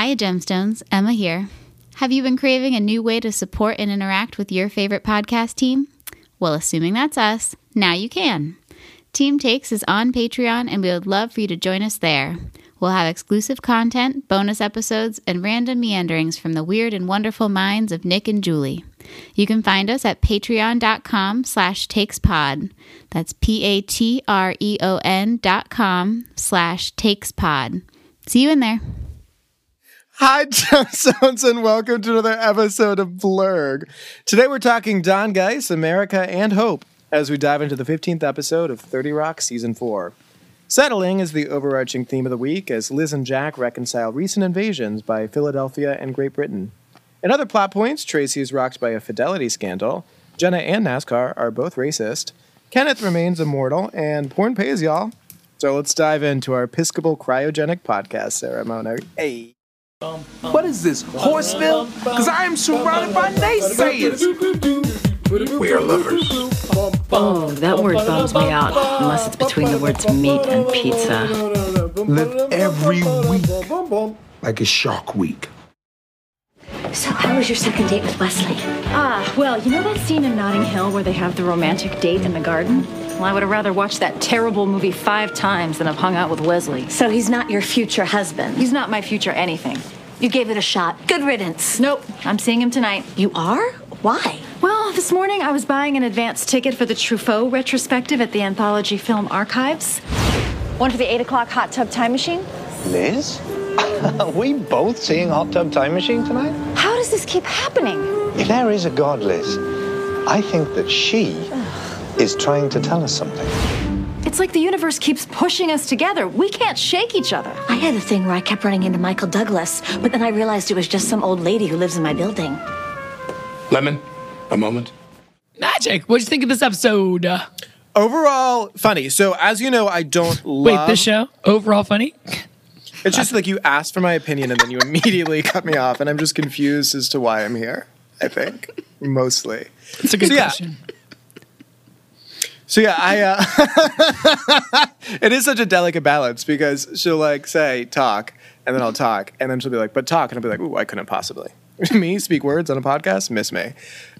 Hi, Gemstones. Emma here. Have you been craving a new way to support and interact with your favorite podcast team? Well, assuming that's us, now you can. Team Takes is on Patreon, and we would love for you to join us there. We'll have exclusive content, bonus episodes, and random meanderings from the weird and wonderful minds of Nick and Julie. You can find us at patreon.com slash takespod. That's P-A-T-R-E-O-N dot com slash takespod. See you in there. Hi, Gemstones, and welcome to another episode of Blurg. Today we're talking Don Geiss, America, and Hope as we dive into the 15th episode of 30 Rock Season 4. Settling is the overarching theme of the week as Liz and Jack reconcile recent invasions by Philadelphia and Great Britain. In other plot points, Tracy is rocked by a fidelity scandal, Jenna and NASCAR are both racist, Kenneth remains immortal, and porn pays y'all. So let's dive into our Episcopal cryogenic podcast ceremony. Hey. What is this, Horseville? Because I am surrounded by naysayers. We are lovers. Oh, that word bums me out, unless it's between the words meat and pizza. Live every week like a shark week. So, how was your second date with Wesley? Ah, well, you know that scene in Notting Hill where they have the romantic date in the garden? Well, I would have rather watched that terrible movie five times than have hung out with Leslie. So, he's not your future husband. He's not my future anything. You gave it a shot. Good riddance. Nope, I'm seeing him tonight. You are? Why? Well, this morning I was buying an advance ticket for the Truffaut retrospective at the Anthology Film Archives. One for the 8 o'clock hot tub time machine. Liz? Are we both seeing Hot Tub Time Machine tonight? How does this keep happening? If there is a God, Liz, I think that she is trying to tell us something. It's like the universe keeps pushing us together. We can't shake each other. I had a thing where I kept running into Michael Douglas, but then I realized it was just some old lady who lives in my building. Lemon, a moment. Magic. What'd you think of this episode? Overall, funny. So, as you know, I don't love. wait, this show overall funny. It's just like you asked for my opinion and then you immediately cut me off, and I'm just confused as to why I'm here. I think mostly. It's a good So, yeah. question. So yeah, I. Uh, it is such a delicate balance because she'll like say talk, and then I'll talk, and then she'll be like, "But talk," and I'll be like, "Ooh, I couldn't possibly." me speak words on a podcast, miss me.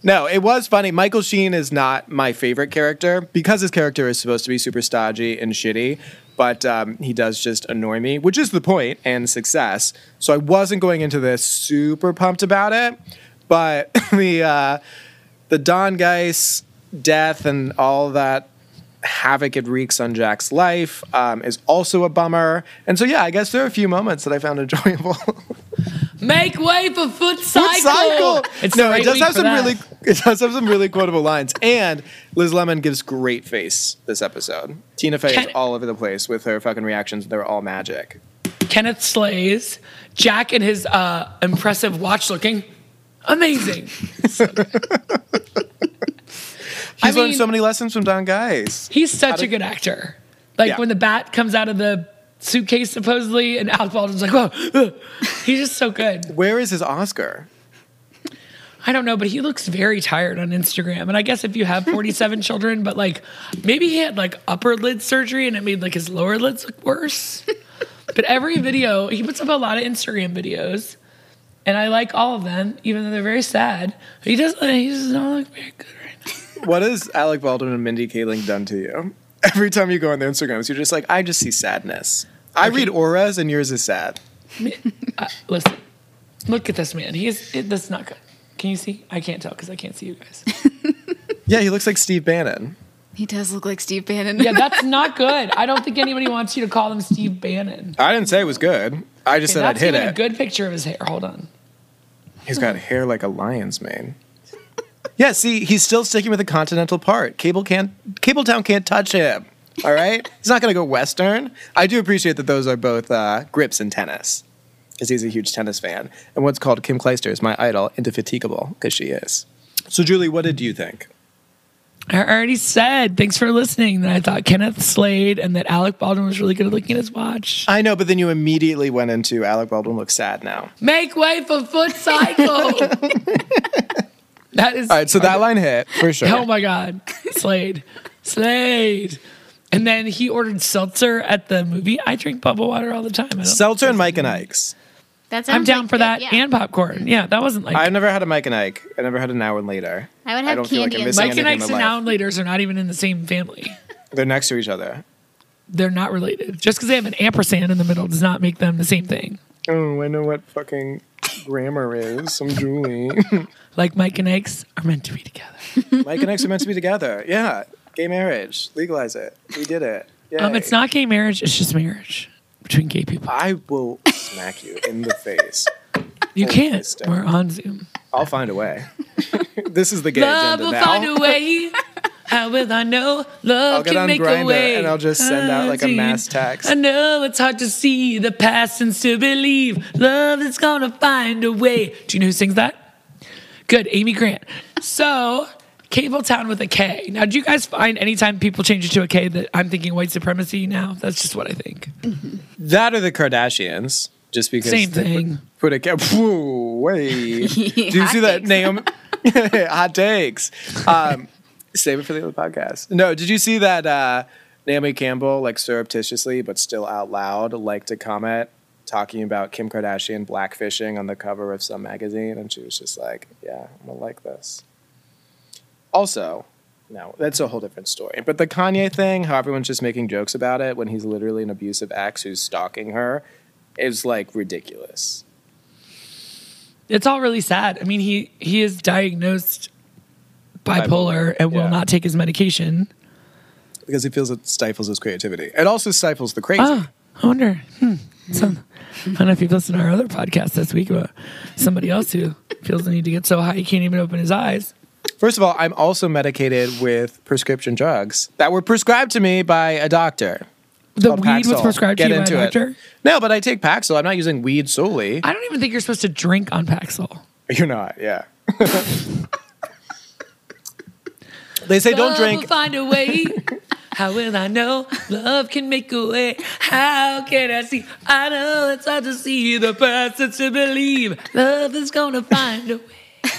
No, it was funny. Michael Sheen is not my favorite character because his character is supposed to be super stodgy and shitty, but um, he does just annoy me, which is the point and success. So I wasn't going into this super pumped about it, but the uh, the Don Geiss death and all that havoc it wreaks on Jack's life um, is also a bummer. And so, yeah, I guess there are a few moments that I found enjoyable. Make way for foot cycle. Foot cycle. It's no, it does have some that. really, it does have some really quotable lines. And Liz Lemon gives great face this episode. Tina Fey is all over the place with her fucking reactions. They're all magic. Kenneth slays. Jack and his uh, impressive watch looking. Amazing. He's I learned mean- so many lessons from Don Geiss. He's such a good actor. Like Yeah. when the bat comes out of the suitcase supposedly, and Alec Baldwin's like, "Whoa!" ugh." He's just so good. Where is his Oscar? I don't know, but he looks very tired on Instagram. And I guess if you have 47 children, but like maybe he had like upper lid surgery and it made like his lower lids look worse. but every video, he puts up a lot of Instagram videos. And I like all of them, even though they're very sad. He doesn't he does not look very good right now. What has Alec Baldwin and Mindy Kaling done to you? Every time you go on their Instagrams, you're just like, I just see sadness. I read auras and yours is sad. Uh, listen, look at this man. He's it, that's not good. Can you see? I can't tell because I can't see you guys. Yeah, he looks like Steve Bannon. He does look like Steve Bannon. Yeah, that's not good. I don't think anybody wants you to call him Steve Bannon. I didn't say it was good. I just Okay, said I'd hit even it. a good picture of his hair. Hold on. He's got hair like a lion's mane. Yeah, see, he's still sticking with the continental part. Cable can't, Cabletown can't touch him. All right, he's not going to go western. I do appreciate that those are both uh, grips in tennis, because he's a huge tennis fan. And what's called Kim Clijsters is my idol, indefatigable, because she is. So, Julie, what did you think? I already said thanks for listening that I thought Kenneth Slade and that Alec Baldwin was really good at looking at his watch. I know, but then you immediately went into Alec Baldwin looks sad now. Make way for foot cycle. that is All right, so that line hit for sure. Oh my god, Slade, Slade. And then he ordered seltzer at the movie. I drink bubble water all the time. I don't, Seltzer and Mike and Ike's. That I'm down like for good, that yeah. and popcorn. Yeah, that wasn't like I've never had a Mike and Ike. I never had an hour and later. I would have don't feel like candy I'm and- missing Mike and Ike's and my Now life. and Later's are not even in the same family. They're next to each other. They're not related. Just because they have an ampersand in the middle does not make them the same thing. Oh, I know what fucking grammar is. I'm Julie. Like Mike and Ike's are meant to be together. Mike and Ike are meant to be together. Yeah. Gay marriage. Legalize it. We did it. Yay. Um, it's not gay marriage. It's just marriage between gay people. I will smack you in the face. You Holy can't. Christ. We're on Zoom. I'll find a way. this is the gay Love agenda will now. find a way. How will I know? Love I'll get can on make a way. and I'll just send out, like, a mass text. I know it's hard to see the past and still believe love is gonna find a way. Do you know who sings that? Good, Amy Grant. So, Cable Town with a K. Now, do you guys find anytime people change it to a K that I'm thinking white supremacy now? That's just what I think. That or the Kardashians. Just because Same they thing. Put, put a whoa, wait. Do you Hot see that takes. Naomi? hot takes. Um, save it for the other podcast. No, did you see that uh, Naomi Campbell, like surreptitiously but still out loud, liked a comment talking about Kim Kardashian blackfishing on the cover of some magazine, and she was just like, "Yeah, I'm gonna like this." Also, no, that's a whole different story. But the Kanye thing, how everyone's just making jokes about it when he's literally an abusive ex who's stalking her, is like ridiculous. It's all really sad. I mean, he he is diagnosed bipolar, Bipolar, and will yeah. not take his medication. because he feels it stifles his creativity. It also stifles the crazy. Ah, I wonder. Hmm. So, I don't know if you've listened to our other podcast this week about somebody else who feels the need to get so high he can't even open his eyes. First of all, I'm also medicated with prescription drugs that were prescribed to me by a doctor. The weed was prescribed Get to you by a into it. doctor. No, but I take Paxil. I'm not using weed solely. I don't even think you're supposed to drink on Paxil. You're not, yeah. they say don't Love drink. Will find a way. How will I know love can make a way? How can I see? I know it's hard to see the past and to believe love is gonna find a way.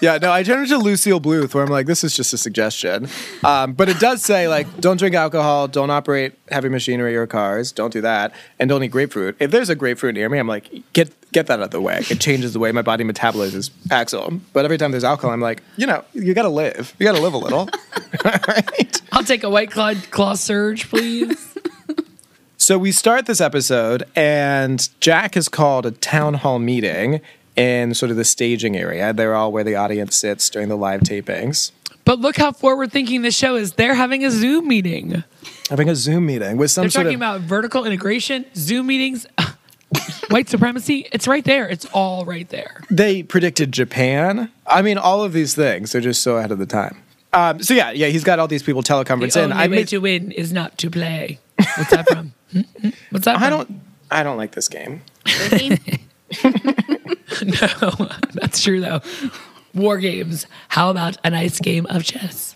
Yeah, no, I turned into Lucille Bluth, where I'm like, this is just a suggestion. Um, but it does say, like, don't drink alcohol, don't operate heavy machinery or cars, don't do that, and don't eat grapefruit. If there's a grapefruit near me, I'm like, get get that out of the way. It changes the way my body metabolizes Paxil. But every time there's alcohol, I'm like, you know, you gotta live. You gotta live a little. right? I'll take a white claw, claw surge, please. So we start this episode, and Jack has called a town hall meeting in sort of the staging area. They're all where the audience sits during the live tapings. but look how forward thinking this show is. They're having a Zoom meeting. Having a Zoom meeting with some They're sort talking of about vertical integration, Zoom meetings, white supremacy. It's right there. It's all right there. they predicted Japan. I mean, all of these things. They're just so ahead of the time. Um, so yeah, yeah, he's got all these people teleconference The in. only I way made- to win is not to play. What's that from? Hmm? Hmm? What's that? I from? don't. I don't like this game. No, that's true though. War games. How about a nice game of chess?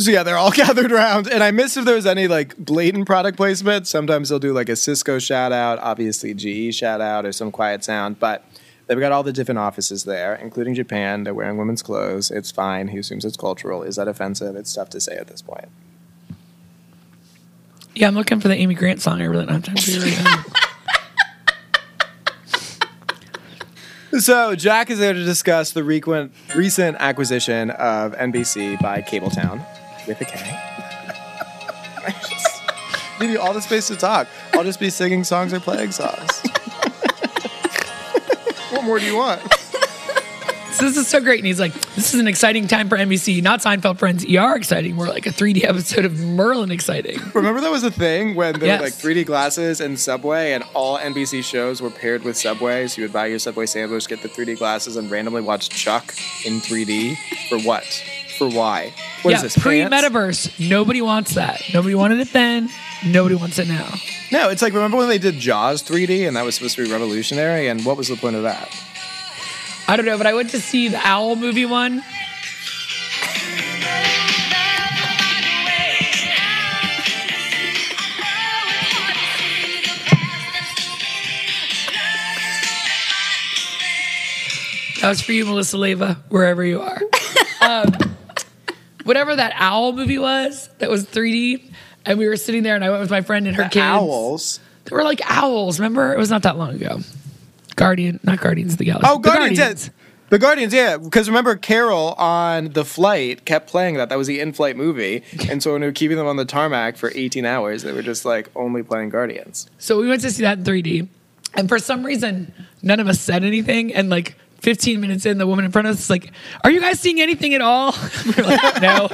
So yeah, they're all gathered around, and I miss if there was any like blatant product placement. Sometimes they'll do like a Cisco shout out, obviously GE shout out, or some quiet sound. But they've got all the different offices there, including Japan. They're wearing women's clothes. It's fine. He assumes it's cultural. Is that offensive? It's tough to say at this point. Yeah, I'm looking for the Amy Grant song. I really don't have time to figure it out. So Jack is there to discuss the recent recent acquisition of NBC by Cabletown with a K. I just give you all the space to talk. I'll just be singing songs or playing songs. what more do you want? So this is so great. And he's like, this is an exciting time for NBC. Not Seinfeld Friends ER exciting. We're like a 3D episode of Merlin exciting. Remember that was a thing when there Yes. were like 3D glasses and Subway, and all NBC shows were paired with Subway. So you would buy your Subway sandwich, get the 3D glasses, and randomly watch Chuck in 3D. For what? For why? What is yeah, this? Pre metaverse, Nobody wants that. Nobody wanted it then. Nobody wants it now. No, it's like remember when they did Jaws 3D and that was supposed to be revolutionary? And what was the point of that? I don't know, but I went to see the Owl movie one. That was for you, Melissa Leva, wherever you are. um, whatever that owl movie was, that was 3D, and we were sitting there, and I went with my friend and her The kids. owls. They were like owls. Remember, it was not that long ago. Guardian, not Guardians of the Galaxy. Oh, The Guardians. yeah. The Guardians, yeah. Because remember, Carol on the flight kept playing that. That was the in-flight movie, and so when we were keeping them on the tarmac for 18 hours, they were just like only playing Guardians. So we went to see that in 3D, and for some reason, none of us said anything. And like 15 minutes in, the woman in front of us is like, "Are you guys seeing anything at all?" we were like, "No."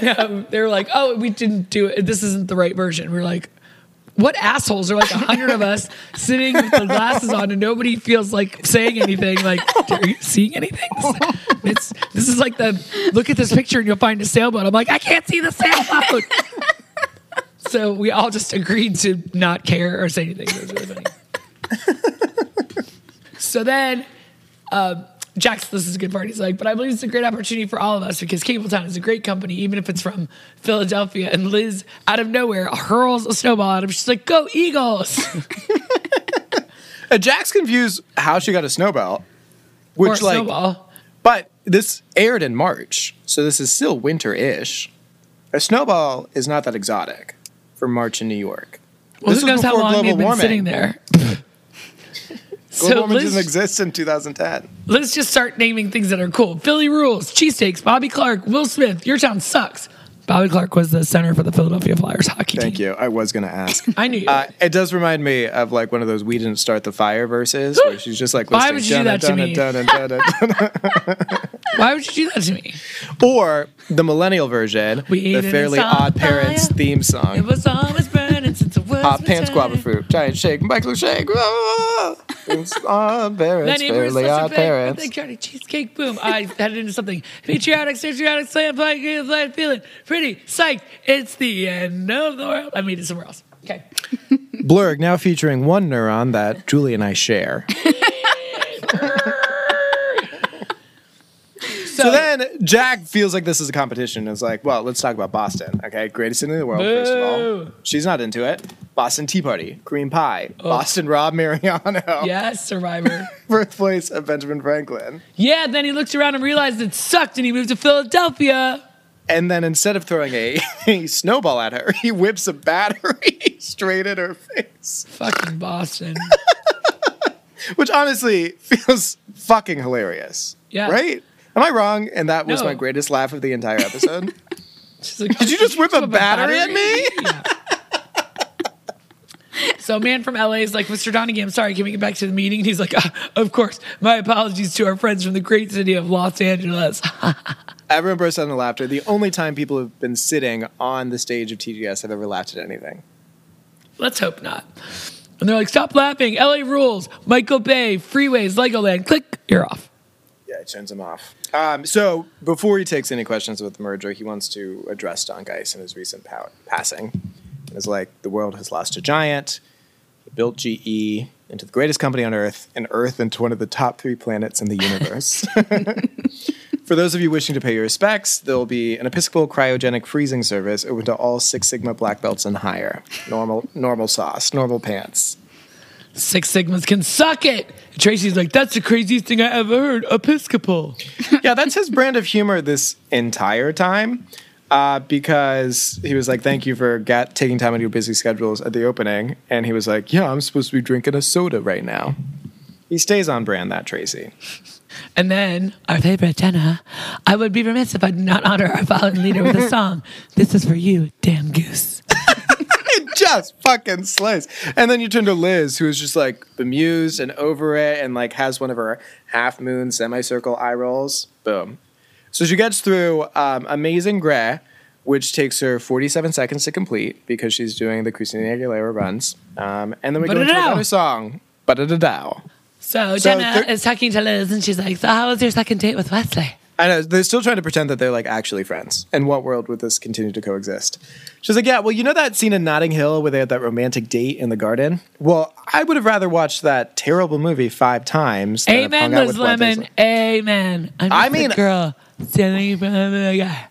and um, they were like, "Oh, we didn't do it. This isn't the right version." We are like. What assholes are like a hundred of us sitting with the glasses on and nobody feels like saying anything? Like, are you seeing anything? It's this is like the look at this picture and you'll find a sailboat. I'm like, I can't see the sailboat. So we all just agreed to not care or say anything. It was really funny. so then, um, Jax, this is a good part. He's like, but I believe it's a great opportunity for all of us because Cabletown is a great company, even if it's from Philadelphia. And Liz, out of nowhere, hurls a snowball at him. She's like, "Go Eagles!" Uh, Jack's confused how she got a snowball, which or a like, snowball. but this aired in March, so this is still winter-ish. A snowball is not that exotic for March in New York. Well, this who knows how long they've been warming. sitting there? Warming Liz- didn't exist in 2010. Let's just start naming things that are cool. Philly rules, cheesesteaks, Bobby Clarke, Will Smith. Your town sucks. Bobby Clarke was the center for the Philadelphia Flyers hockey team. Thank team. you. I was going to ask. I knew you. Uh, it does remind me of like one of those "We didn't start the fire" verses where she's just like, Why would you do that to me? Why would you do that to me? or the millennial version, We the Fairly Odd Parents fire. theme song. It was always burning since the words Hot pants, guava fruit, giant shake, Michael shake. It's odd parents, fairly odd parents. birthday cheesecake, boom. I headed into something. Patriotic, patriotic, slam, play, play, feeling pretty, psyched. It's the end of the world. I mean, it's somewhere else. Okay. Blurg now featuring one neuron that Julie and I share. So then Jack feels like this is a competition. It's like, well, let's talk about Boston. Okay, greatest city in the world, first of all. She's not into it. Boston Tea Party, cream pie, Boston Rob Mariano, Yes, Survivor. birthplace of Benjamin Franklin. yeah, then he looked around and realized it sucked and he moved to Philadelphia. And then instead of throwing a, a snowball at her, he whips a battery straight at her face. Fucking Boston. Which honestly feels fucking hilarious. Yeah. Right? Am I wrong? And that was No. my greatest laugh of the entire episode. Like, Did you just whip a battery at me? Yeah. So, a man from LA is like, Mr. Donaghy, I'm sorry, can we get back to the meeting? And he's like, "Ah, Of course. My apologies to our friends from the great city of Los Angeles. Everyone burst out into laughter. The only time people have been sitting on the stage of TGS have ever laughed at anything. Let's hope not. And they're like, Stop laughing. LA rules. Michael Bay, freeways, Legoland. Click, you're off. Yeah, it turns him off. Um, so before he takes any questions about the merger, he wants to address Don Geiss and his recent pow- passing. Is like, the world has lost a giant. Built GE into the greatest company on Earth, and Earth into one of the top three planets in the universe. For those of you wishing to pay your respects, there will be an Episcopal cryogenic freezing service open to all Six Sigma black belts and higher. Normal, normal sauce, normal pants. Six Sigmas can suck it. And Tracy's like, That's the craziest thing I ever heard. Episcopal. yeah, that's his brand of humor this entire time. Uh, because he was like, "Thank you for gat- taking time out of your busy schedules at the opening," and he was like, "Yeah, I'm supposed to be drinking a soda right now." He stays on brand, that Tracy. And then our favorite Jenna, I would be remiss if I did not honor our fallen leader with a song. This is for you, damn goose. It just fucking slays. And then you turn to Liz, who is just like bemused and over it, and like has one of her half moon semicircle eye rolls. Boom. So she gets through um, Amazing Gray, which takes her 47 seconds to complete because she's doing the Christina Aguilera runs. Um, and then we go into another song, Ba-da-da-dow. So, So Jenna is talking to Liz and she's like, So, how was your second date with Wesley? I know they're still trying to pretend that they're like actually friends. In what world would this continue to coexist? She's like, yeah, well, you know that scene in Notting Hill where they had that romantic date in the garden? Well, I would have rather watched that terrible movie five times. Amen, Liz. Lemon. Amen. I'm I mean- girl standing from the guy.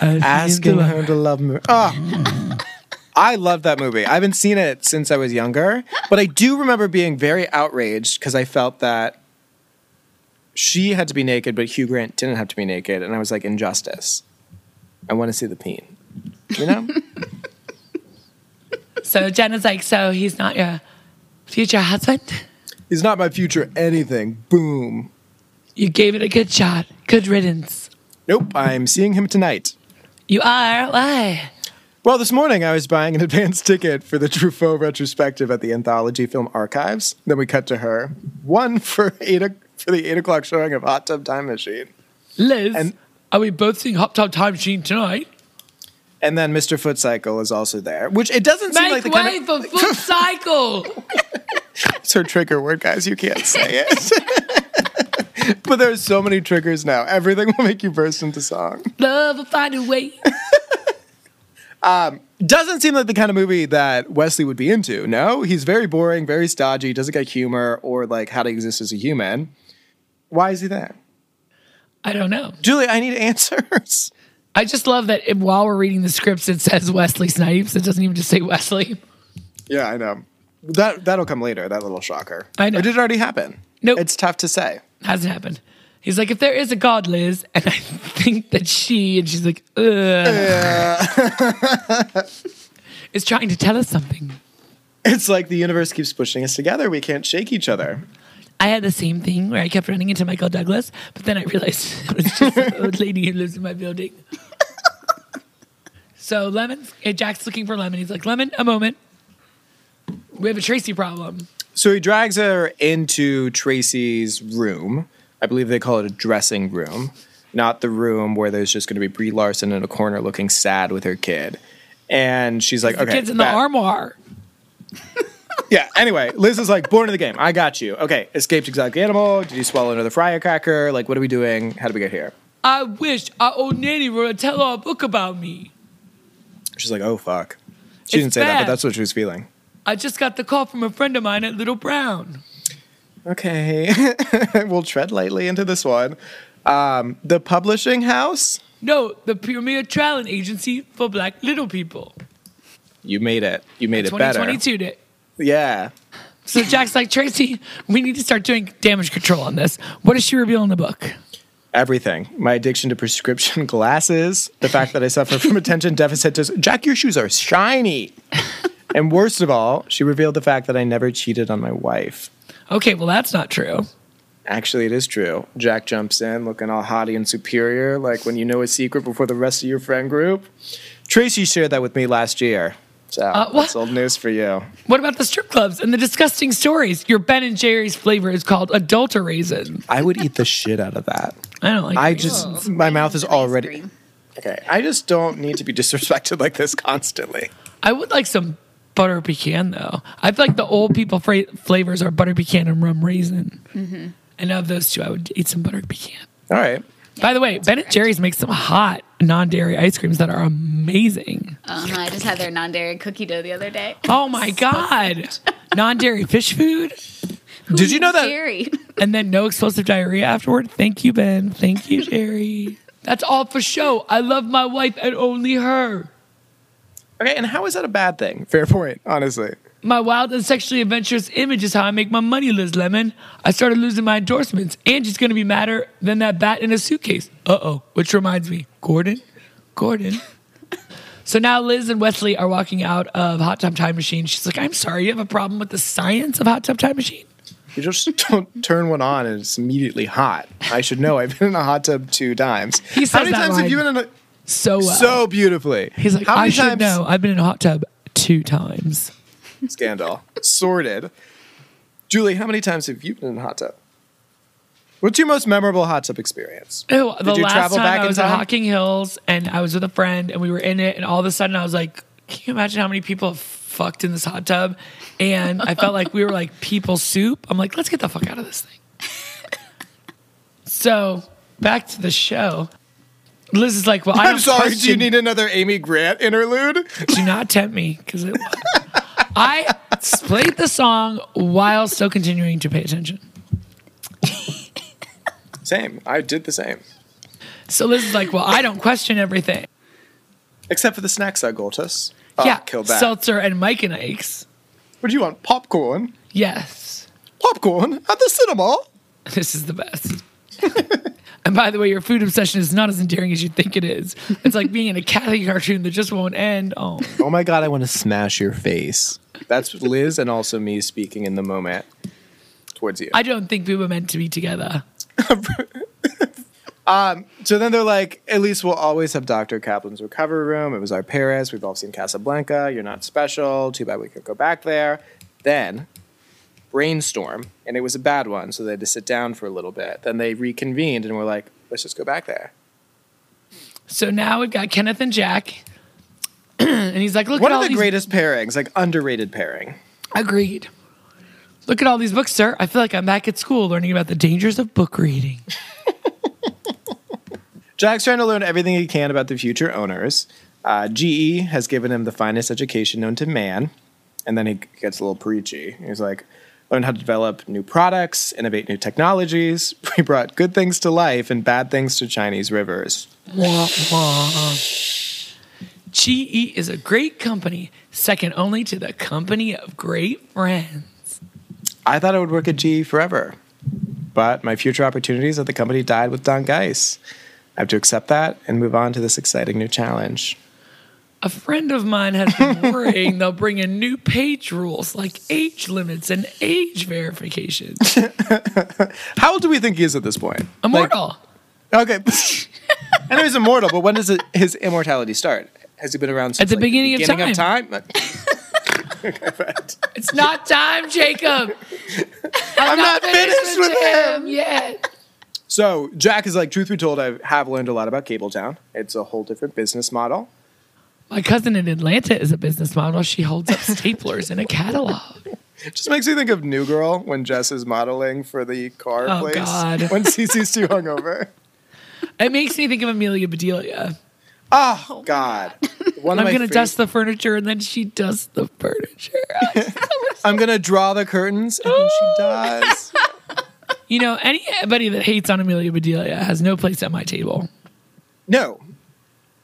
Asking Asking to her to love me. Oh. I love that movie. I haven't seen it since I was younger, but I do remember being very outraged because I felt that she had to be naked, but Hugh Grant didn't have to be naked, and I was like, injustice. I want to see the peen. You know? So Jenna's like, So he's not your future husband? He's not my future anything. Boom. You gave it a good shot. Good riddance. Nope, I'm seeing him tonight. You are? Why? Well, this morning I was buying an advance ticket for the Truffaut retrospective at the Anthology Film Archives. Then we cut to her. One for eight o- for the eight o'clock showing of Hot Tub Time Machine. Liz, And- are we both seeing Hot Tub Time Machine tonight? And then Mr. Footcycle is also there, which it doesn't seem like the way kind of for Foot Cycle. it's her trigger word, guys. You can't say it. but there's so many triggers now. Everything will make you burst into song. Love will find a way. Um, doesn't seem like the kind of movie that Wesley would be into. No, he's very boring, very stodgy, doesn't get humor or like how to exist as a human. Why is he there? I don't know. Julie, I need answers. I just love that if, while we're reading the scripts, it says Wesley Snipes. It doesn't even just say Wesley. Yeah, I know. That that'll come later. That little shocker. I know. Or did it already happen? Nope. It's tough to say. Hasn't happened. He's like, if there is a God, Liz, and I think that she, and she's like, ugh, is trying to tell us something. It's like the universe keeps pushing us together. We can't shake each other. I had the same thing where I kept running into Michael Douglas, but then I realized it was just an old lady who lives in my building. so Lemon, eh, Jack's looking for Lemon. He's like, Lemon, a moment. We have a Tracy problem. So he drags her into Tracy's room. I believe they call it a dressing room, not the room where there's just going to be Brie Larson in a corner looking sad with her kid. And she's like, The okay. kid's in the bet. armoire. Yeah. Anyway, Liz is like, born in the game. I got you. Okay. Escaped exotic animal. Did you swallow another fryer cracker? Like, what are we doing? How did we get here? I wish our old nanny were a tell her a book about me. She's like, oh, fuck. She It's didn't say that, but that's what she was feeling. I just got the call from a friend of mine at Little Brown. Okay. we'll tread lightly into this one. Um, the publishing house. No, the premier talent agency for black little people. You made it. You made it better. 2022 did. Yeah. So Jack's like, Tracy, we need to start doing damage control on this. What does she reveal in the book? Everything. My addiction to prescription glasses, the fact that I suffer from attention deficit dis- Jack, your shoes are shiny. and worst of all, she revealed the fact that I never cheated on my wife. Okay, well, that's not true. Actually, it is true. Jack jumps in looking all haughty and superior, like when you know a secret before the rest of your friend group. Tracy shared that with me last year. So Uh, what? that's old news for you. What about the strip clubs and the disgusting stories? Your Ben and Jerry's flavor is called adulter raisin. I would eat the shit out of that. I don't like it. I raisins. just, my mouth is already. Okay, I just don't need to be disrespected like this constantly. I would like some butter pecan though. I feel like the old people fra- flavors are butter pecan and rum raisin. Mm-hmm. And of those two, I would eat some butter pecan. All right. By the way, Ben and Jerry's makes some hot non-dairy ice creams that are amazing. Uh-huh, I just had their non-dairy cookie dough the other day. Oh my god, non-dairy fish food, Did you know that? Dairy. and then no explosive diarrhea afterward. Thank you, Ben. Thank you, Jerry. That's all for show. I love my wife and only her. Okay, and how is that a bad thing? Fair point, honestly. My wild and sexually adventurous image is how I make my money, Liz Lemon. I started losing my endorsements. Angie's gonna be madder than that bat in a suitcase. Uh oh. Which reminds me, Gordon, Gordon. so now Liz and Wesley are walking out of Hot Tub Time Machine. She's like, I'm sorry, you have a problem with the science of Hot Tub Time Machine? You just don't turn one on and it's immediately hot. I should know. I've been in a hot tub two times. He How many that times line have you been in a So well. so beautifully? He's like, How I many should times- know. I've been in a hot tub two times. Scandal. Sorted. Julie, how many times have you been in a hot tub? What's your most memorable hot tub experience? Ew, the you last travel time back I in was at time? Hocking Hills and I was with a friend and we were in it and all of a sudden I was like, can you imagine how many people have fucked in this hot tub? And I felt like we were like people soup. I'm like, let's get the fuck out of this thing. so back to the show. Liz is like, well, I I'm don't sorry. Do you need another Amy Grant interlude? do not tempt me because it I played the song while still continuing to pay attention. Same. I did the same. So Liz is like, well, I don't question everything. Except for the snacks I got us. Oh, yeah, killed that. seltzer and Mike and Ike's. what do you want? Popcorn? Yes. Popcorn at the cinema? This is the best. and by the way, your food obsession is not as endearing as you think it is. It's like being in a Cathy cartoon that just won't end. Oh, Oh my god, I want to smash your face. That's Liz and also me speaking in the moment. towards you. I don't think we were meant to be together. Um, so then they're like, at least we'll always have Dr. Kaplan's recovery room. It was our Paris. We've all seen Casablanca. You're not special. Too bad we could go back there. Then brainstorm, and it was a bad one. So they had to sit down for a little bit. Then they reconvened and were like, let's just go back there. So now we've got Kenneth and Jack. and he's like, look One at of the these greatest pairings, like underrated pairing. Agreed. Look at all these books, sir. I feel like I'm back at school learning about the dangers of book reading. Jack's trying to learn everything he can about the future owners. Uh, GE has given him the finest education known to man. And then he gets a little preachy. He's like, learn how to develop new products, innovate new technologies. We brought good things to life and bad things to Chinese rivers. Wah, wah. GE is a great company, second only to the company of great friends. I thought I would work at GE forever. But my future opportunities at the company died with Don Geiss. I have to accept that and move on to this exciting new challenge. A friend of mine has been worrying they'll bring in new page rules like age limits and age verification. How old do we think he is at this point? Immortal. Okay. I know he's immortal, but when does it, his immortality start? Has he been around since the like, beginning of beginning time. time? it's not time, Jacob. I'm not finished with him. yet. So Jack is like, truth be told, I have learned a lot about Cabletown. It's a whole different business model. My cousin in Atlanta is a business model. She holds up staplers in a catalog. It just makes me think of New Girl when Jess is modeling for the car Oh, place God. when Cece's too hungover. It makes me think of Amelia Bedelia. Oh, God. One I'm gonna dust the furniture and then she does the furniture. I'm gonna draw the curtains and then she does. you know, anybody that hates on Amelia Bedelia has no place at my table. No.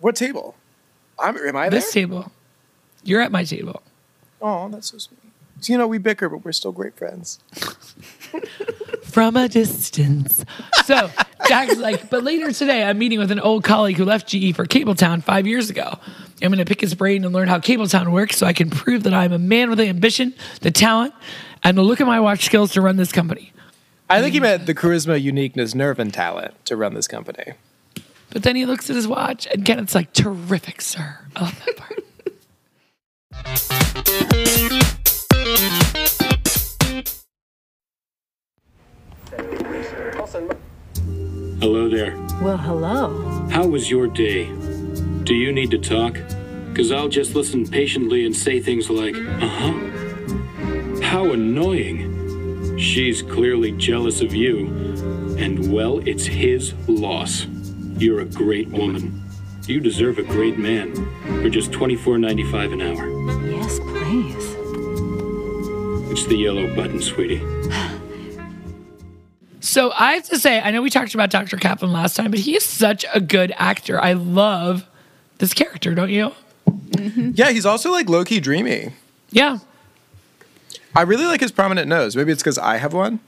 What table? I'm, am I there? This table. You're at my table. Oh, that's so sweet. So, you know, we bicker, but we're still great friends. From a distance. So Jack's like, but later today, I'm meeting with an old colleague who left GE for Cabletown five years ago. I'm going to pick his brain and learn how Cabletown works so I can prove that I'm a man with the ambition, the talent, and the look at my watch skills to run this company. I think he meant the charisma, uniqueness, nerve, and talent to run this company. But then he looks at his watch and Kenneth's like, terrific, sir. I love that part. Hello there. Well, hello. How was your day? Do you need to talk? Because I'll just listen patiently and say things like, uh huh. How annoying. She's clearly jealous of you. And well, it's his loss. You're a great woman. You deserve a great man for just $24.95 an hour. Yes, please. It's the yellow button, sweetie. So I have to say, I know we talked about Dr. Kaplan last time, but he is such a good actor. I love this character, don't you? Yeah, he's also like low key dreamy. Yeah. I really like his prominent nose. Maybe it's because I have one,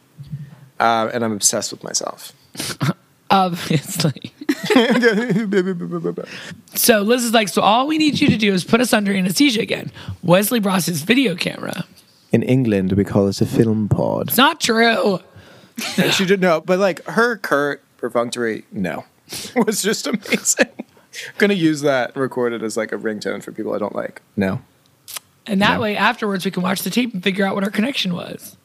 uh, and I'm obsessed with myself. Obviously. So Liz is like, so all we need you to do is put us under anesthesia again. Wesley brought his video camera. In England, we call this a film pod. It's not true. And she didn't know, but like her curt perfunctory no was just amazing. Gonna use that recorded as like a ringtone for people I don't like. No. And that way, afterwards, we can watch the tape and figure out what our connection was.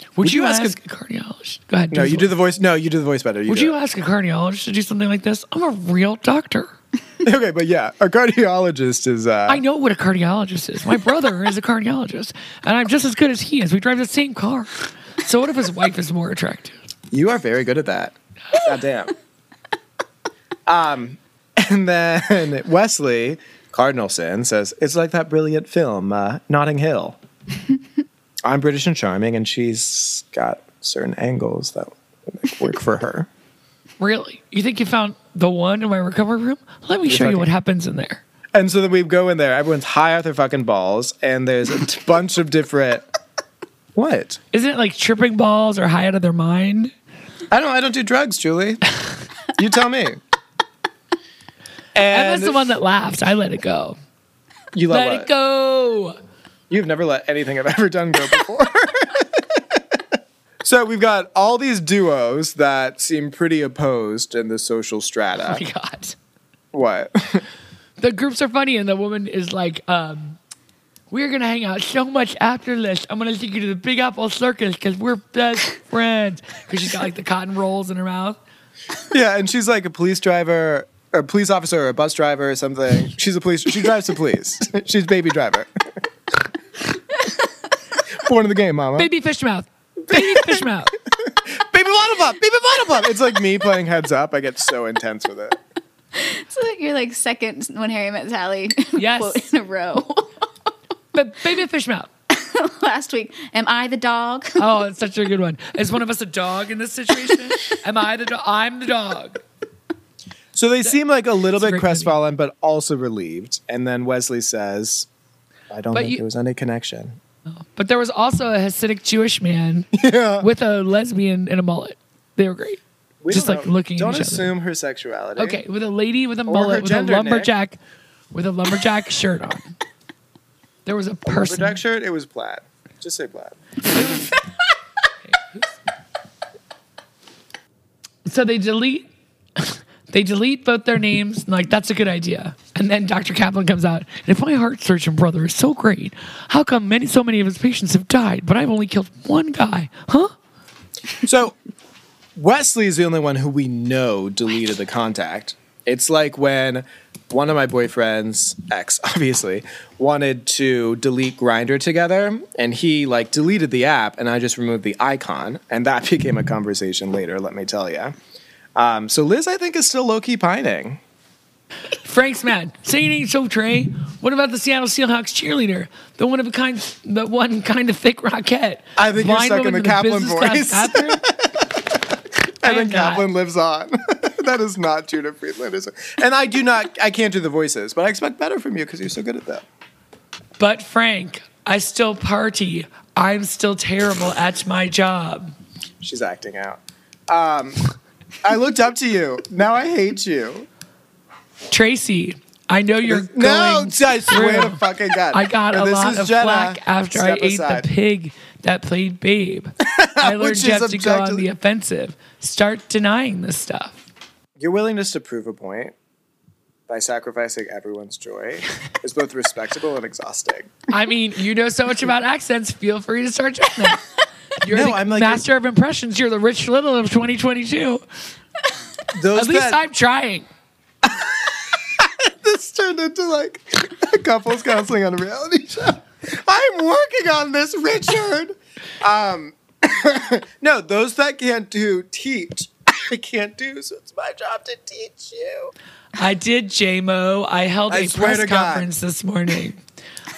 Would, Would you, you ask, ask a cardiologist? Go ahead. No, you do the voice. No, you do the voice better. You Would you it. ask a cardiologist to do something like this? I'm a real doctor. okay, but yeah, a cardiologist is. Uh, I know what a cardiologist is. My brother is a cardiologist, and I'm just as good as he is. We drive the same car. So what if his wife is more attractive? You are very good at that. God damn. um, and then Wesley Cardinalson says it's like that brilliant film, uh, Notting Hill. I'm British and charming, and she's got certain angles that like, work for her. Really? You think you found the one in my recovery room? Let me show you what happens in there. And so then we go in there. Everyone's high off their fucking balls, and there's a t- bunch of different. What? Isn't it like tripping balls or high out of their mind? I don't. I don't do drugs, Julie. You tell me. And that's the one that laughs. I let it go. you let, Let what? it go. You've never let anything I've ever done go before. So we've got all these duos that seem pretty opposed in the social strata. Oh my god. What? The groups are funny, and the woman is like, um, "We're gonna hang out so much after this. I'm gonna take you to the Big Apple Circus because we're best friends." Because she's got like the cotton rolls in her mouth. yeah, and she's like a police driver, or a police officer, or a bus driver, or something. She's a police. She drives the police. she's baby driver. Born in the game, mama. Baby fish mouth. Baby fish mouth. baby bottle pop. Baby bottle pop. It's like me playing heads up. I get so intense with it. So like you're like second when Harry met Sally Yes. quote in a row. But baby fish mouth. Last week, am I the dog? Oh, it's such a good one. Is one of us a dog in this situation? Am I the dog? I'm the dog. So they seem like a little It's bit great crestfallen, but also relieved. And then Wesley says, "I don't But think you- there was any connection." But there was also a Hasidic Jewish man with a lesbian and a mullet. They were great. We Just like know. looking Don't at each other. Don't assume her sexuality. Okay, with a lady with a her mullet with a gender, Nick. lumberjack with a lumberjack shirt on. There was a person. Lumberjack shirt. It was plaid. Just say plaid. So they delete they delete both their names. Like that's a good idea. And then Dr. Kaplan comes out. And if my heart surgeon brother is so great, how come many so many of his patients have died, but I've only killed one guy? Huh? So Wesley is the only one who we know deleted the contact. It's like when one of my boyfriend's ex, obviously, wanted to delete Grindr together, and he like deleted the app, and I just removed the icon, and that became a conversation later. Let me tell you. Um, so Liz, I think, is still low key pining. Frank's mad. Say it ain't so, Trey. What about the Seattle Seahawks cheerleader? The one of a kind, the one kind of thick rocket. I think you're stuck in the Kaplan class voice. I am think not. Kaplan lives on. that is not Judah Friedlander. is it? And I do not. I can't do the voices, but I expect better from you because you're so good at that. But Frank, I still party. I'm still terrible at my job. She's acting out. Um, I looked up to you. Now I hate you. Tracy, I know you're going No, I swear to fucking God. I got a this lot is of Jenna. flack after I Step ate the pig that played Babe. I learned Which you have to go on the offensive. Start denying this stuff. Your willingness to prove a point by sacrificing everyone's joy is both respectable and exhausting. I mean, you know so much about accents. Feel free to start doing that. You're No, the I'm like- master of impressions. You're the Rich Little of 2022. Those At least that- I'm trying. this turned into like a couples counseling on a reality show. I'm working on this, Richard. Um, no, those that can't do teach. I can't do, so it's my job to teach you. I did, JMO. I held I a press to God. conference this morning.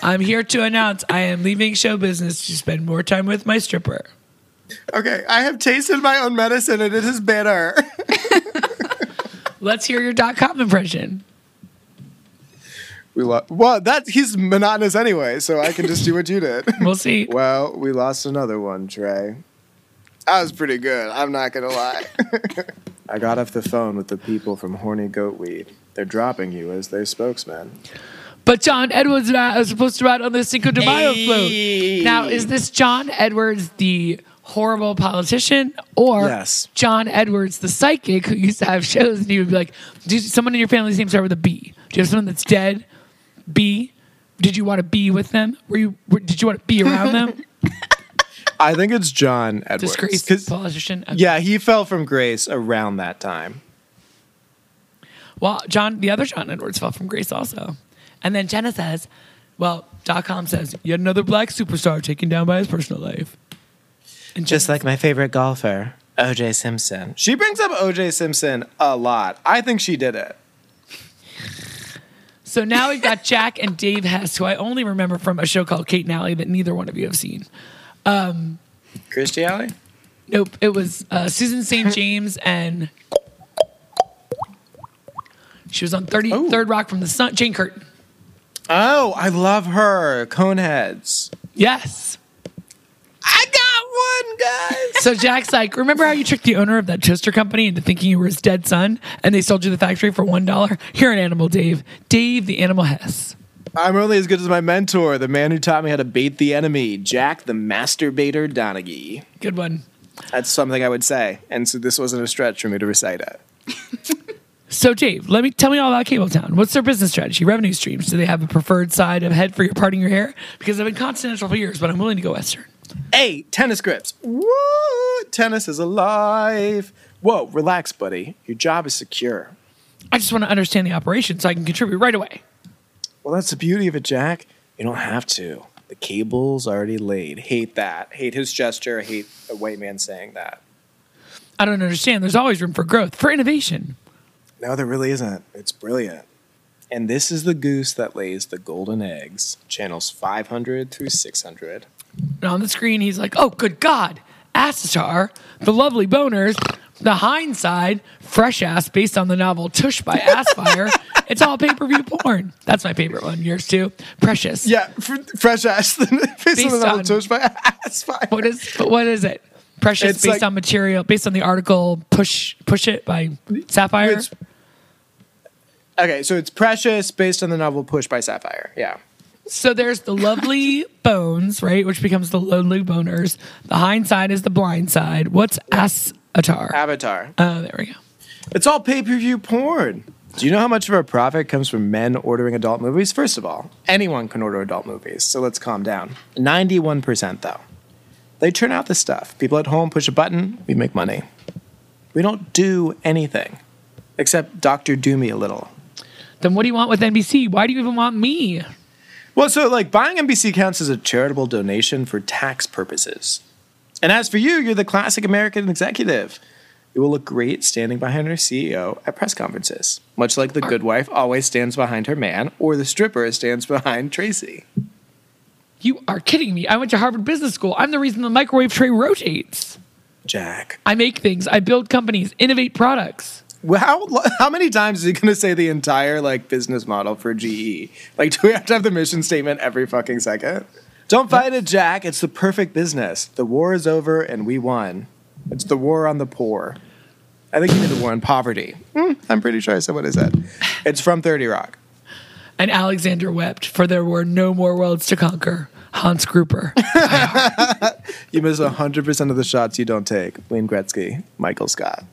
I'm here to announce I am leaving show business to spend more time with my stripper. Okay, I have tasted my own medicine and it is bitter. Let's hear your dot com impression. We lost. Well, that he's monotonous anyway, so I can just do what you did. We'll see. well, we lost another one, Trey. That was pretty good. I'm not gonna lie. I got off the phone with the people from Horny Goat Weed. They're dropping you as their spokesman. But John Edwards and I are supposed to ride on the Cinco de Mayo float. Now, is this John Edwards, the horrible politician, or Yes. John Edwards, the psychic who used to have shows and he would be like, Do someone in your family's name start with a B? Do you have someone that's dead? B? Did you want to be with them? Were you? Were, did you want to be around them? I think it's John Edwards. Disgraced 'Cause- politician. Okay. Yeah, he fell from grace around that time. Well, John, the other John Edwards fell from grace also. And then Jenna says, well, dot com says, yet another black superstar taken down by his personal life. And Just like my favorite golfer, OJ Simpson. She brings up OJ Simpson a lot. I think she did it. So now we've got Jack and Dave Hess, who I only remember from a show called Kate and Allie that neither one of you have seen. Kirstie Alley? Nope, it was uh, Susan St. James and she was on 33rd Rock from the Sun. Jane Curtin. Oh, I love her. Coneheads. Yes. I got one, guys. So Jack's like, remember how you tricked the owner of that toaster company into thinking you were his dead son and they sold you the factory for $1? You're an animal, Dave. Dave the Animal Hess. I'm only as good as my mentor, the man who taught me how to bait the enemy, Jack the Masturbator Donaghy. Good one. That's something I would say. And so this wasn't a stretch for me to recite it. So, Dave, let me tell me all about Cabletown. What's their business strategy, revenue streams? Do they have a preferred side of head for your parting your hair? Because I've been continental for years, but I'm willing to go Western. A, tennis grips. Woo! Tennis is alive. Whoa, relax, buddy. Your job is secure. I just want to understand the operation so I can contribute right away. Well, that's the beauty of it, Jack. You don't have to. The cable's already laid. Hate that. Hate his gesture. Hate a white man saying that. I don't understand. There's always room for growth, for innovation. No, there really isn't. It's brilliant. And this is the goose that lays the golden eggs, channels 500 through 600. And on the screen, he's like, oh, good God. Asatar, the lovely boners, the hindsight, fresh ass based on the novel Tush by Aspire. it's all pay per view porn. That's my favorite one. Yours too. Precious. Yeah, fr- fresh ass, based, Based on the novel on- Tush by Aspire. What is what is it? Precious It's based like- on material, based on the article Push Push It by Sapphire. Okay, so it's Precious based on the novel Push by Sapphire. Yeah. So there's the lovely bones, right, which becomes the lonely boners. The hind side is the blind side. What's Asatar? Avatar. Oh, there we go. It's all pay per view porn. Do you know how much of our profit comes from men ordering adult movies? First of all, anyone can order adult movies, so let's calm down. 91% though. They turn out the stuff. People at home push a button, we make money. We don't do anything except Doctor Do Me a little. Then what do you want with NBC? Why do you even want me? Well, so like buying NBC counts as a charitable donation for tax purposes. And as for you, you're the classic American executive. You will look great standing behind her CEO at press conferences, much like the good wife always stands behind her man, or the stripper stands behind Tracy. You are kidding me. I went to Harvard Business School. I'm the reason the microwave tray rotates. Jack. I make things, I build companies, innovate products. Well, how how many times is he going to say the entire like business model for GE? Like, do we have to have the mission statement every fucking second? Don't fight it, Jack. It's the perfect business. The war is over and we won. It's the war on the poor. I think he did the war on poverty. Hmm, I'm pretty sure I said what I said. It's from 30 Rock. And Alexander wept, for there were no more worlds to conquer. Hans Gruber. You miss 100% of the shots you don't take. Wayne Gretzky, Michael Scott.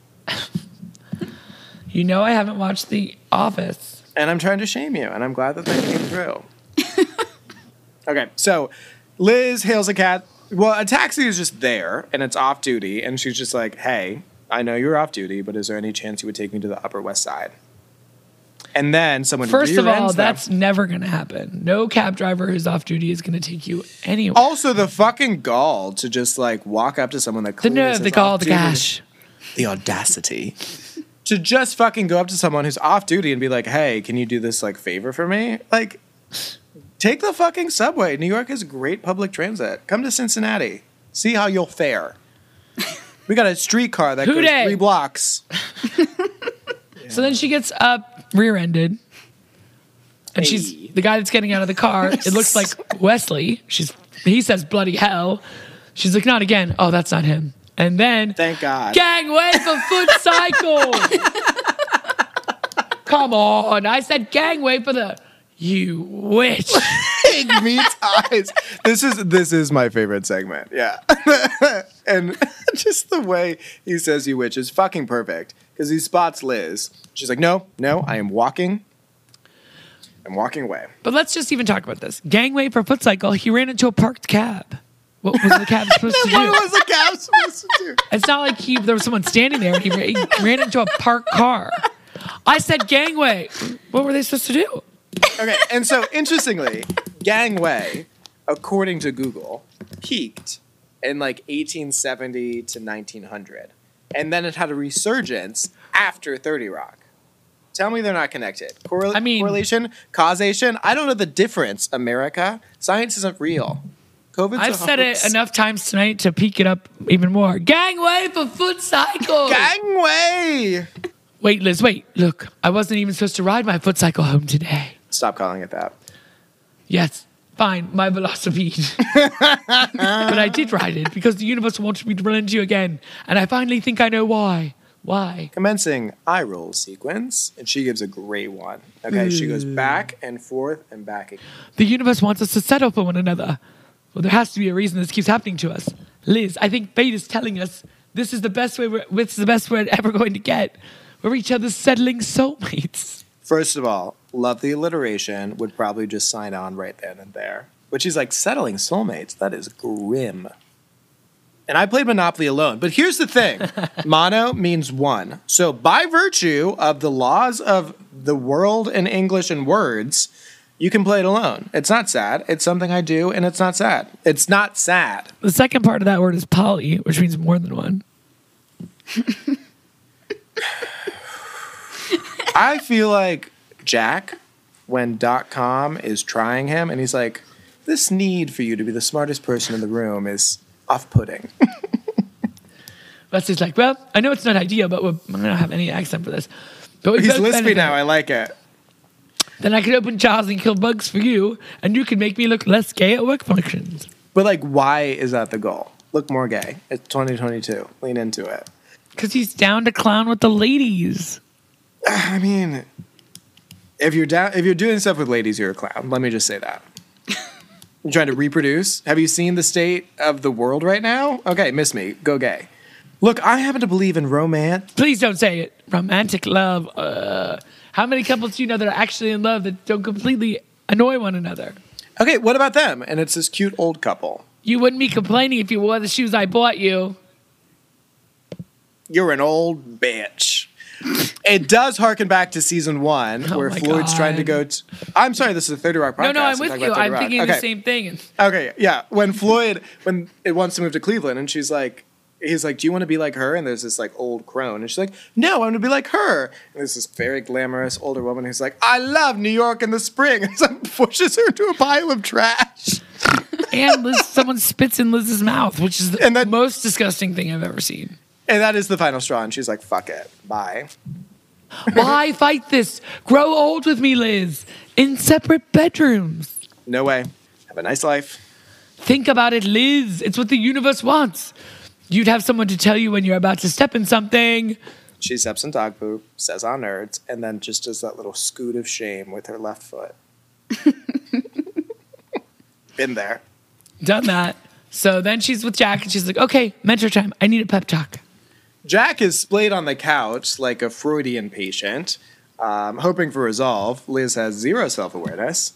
you know I haven't watched The Office. And I'm trying to shame you, and I'm glad that that came through. okay, so Liz hails a cat. Well, a taxi is just there, and it's off duty, and she's just like, "Hey, I know you're off duty, but is there any chance you would take me to the Upper West Side?" And then someone First of all, them. that's never going to happen. No cab driver who's off duty is going to take you anywhere. also the fucking gall to just like walk up to someone that the nerve, the gall, the gash. the audacity to just fucking go up to someone who's off duty and be like, "Hey, can you do this like favor for me?" Like, take the fucking subway. New York has great public transit. Come to Cincinnati, see how you'll fare. We got a streetcar that Who goes dey? three blocks. So then she gets up rear-ended, and she's the guy that's getting out of the car. It looks like Wesley. She's he says bloody hell. She's like, not again. Oh, that's not him. And then Thank God. gangway for foot cycle. Come on, I said gangway for the you witch. Pig meets eyes. This is this is my favorite segment. Yeah, and just the way he says "you witch" is fucking perfect because he spots Liz. She's like, "No, no, I am walking. I'm walking away." But let's just even talk about this. Gangway for foot cycle. He ran into a parked cab. What was the cab supposed to do? What was the cab supposed to do? It's not like he there was someone standing there and he, he ran into a parked car. I said gangway. What were they supposed to do? Okay, and so interestingly, gangway, according to Google, peaked in like 1870 to 1900, and then it had a resurgence after 30 Rock. Tell me they're not connected. Correl- I mean- correlation, causation. I don't know the difference. America, science isn't real. COVID. I've said it enough times tonight to peak it up even more. Gangway for foot cycle. Gangway. wait, Liz, wait. Look, I wasn't even supposed to ride my foot cycle home today. Stop calling it that. Yes, fine, my velocipede. but I did ride it because the universe wanted me to run into you again. And I finally think I know why. Why? Commencing eye roll sequence, and she gives a great one. Okay, she goes back and forth and back again. The universe wants us to settle for one another. Well, there has to be a reason this keeps happening to us. Liz, I think fate is telling us this is the best way. We're, this is the best we're ever going to get. We're each other's settling soulmates. First of all, love the alliteration. Would probably just sign on right then and there. But she's like settling soulmates. That is grim. And I played Monopoly alone. But here's the thing: mono means one. So by virtue of the laws of the world in English and words, you can play it alone. It's not sad. It's something I do, and it's not sad. It's not sad. The second part of that word is poly, which means more than one. I feel like Jack, when dot com is trying him, and he's like, "This need for you to be the smartest person in the room is off-putting." Leslie's like, well, I know it's not ideal, but we're, I don't have any accent for this. But he's lispy benefit. now. I like it. Then I could open jars and kill bugs for you, and you can make me look less gay at work functions. But like, why is that the goal? Look more gay. It's 2022. Lean into it. Because he's down to clown with the ladies. I mean, if you're down, if you're doing stuff with ladies, you're a clown. Let me just say that. You're trying to reproduce. Have you seen the state of the world right now? Okay, miss me. Go gay. Look, I happen to believe in romance. Please don't say it. Romantic love. Uh, how many couples do you know that are actually in love that don't completely annoy one another? Okay, what about them? And it's this cute old couple. You wouldn't be complaining if you wore the shoes I bought you. You're an old bitch. It does harken back to season one, Oh where Floyd's God. trying to go. To, I'm sorry, this is a Thirty Rock podcast. No, no, I'm with you. I'm Rock. thinking okay. the same thing. Okay, yeah. When Floyd, when it wants to move to Cleveland, and she's like, he's like, "Do you want to be like her?" And there's this like old crone, and she's like, "No, I want to be like her." And there's this very glamorous older woman who's like, "I love New York in the spring," and so pushes her into a pile of trash. And Liz, someone spits in Liz's mouth, which is the that- most disgusting thing I've ever seen. And that is the final straw. And she's like, "Fuck it, bye." Why fight this? Grow old with me, Liz, in separate bedrooms. No way. Have a nice life. Think about it, Liz. It's what the universe wants. You'd have someone to tell you when you're about to step in something. She steps in dog poop, says on nerds, and then just does that little scoot of shame with her left foot. Been there. Done that. So then she's with Jack and she's like, okay, mentor time. I need a pep talk. Jack is splayed on the couch like a Freudian patient, um, hoping for resolve. Liz has zero self awareness.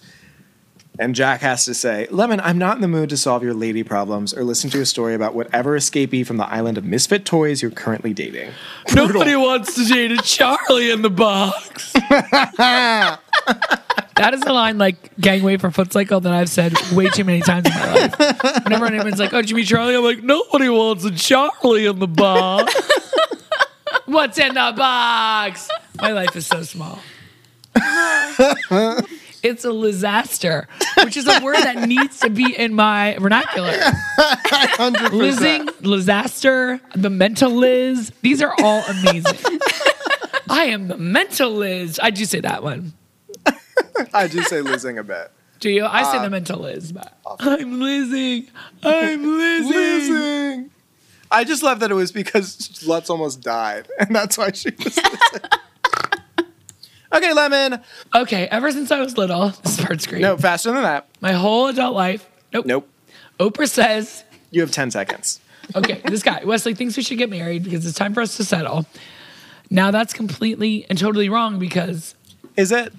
And Jack has to say, Lemon, I'm not in the mood to solve your lady problems or listen to a story about whatever escapee from the island of misfit toys you're currently dating. Nobody wants to date a Charlie in the box. that is a line like gangway for foot cycle that I've said way too many times in my life. Whenever anyone's like, "Oh, did you meet Charlie?" I'm like, "Nobody wants a Charlie in the box." What's in the box? My life is so small. it's a disaster, which is a word that needs to be in my vernacular. 100%. Lizzing, Lizaster, the mental Liz. These are all amazing. I am the mental Liz. I do say that one. I do say losing a bet. Do you? I Uh, say the mental Liz, but I'm losing. I'm lizzing. Losing. I just love that it was because Lutz almost died, and that's why she was losing. okay, Lemon. Okay, ever since I was little, this part's great. No, faster than that. My whole adult life. Nope. Nope. Oprah says, You have 10 seconds. okay, this guy, Wesley, thinks we should get married because it's time for us to settle. Now that's completely and totally wrong because Is it?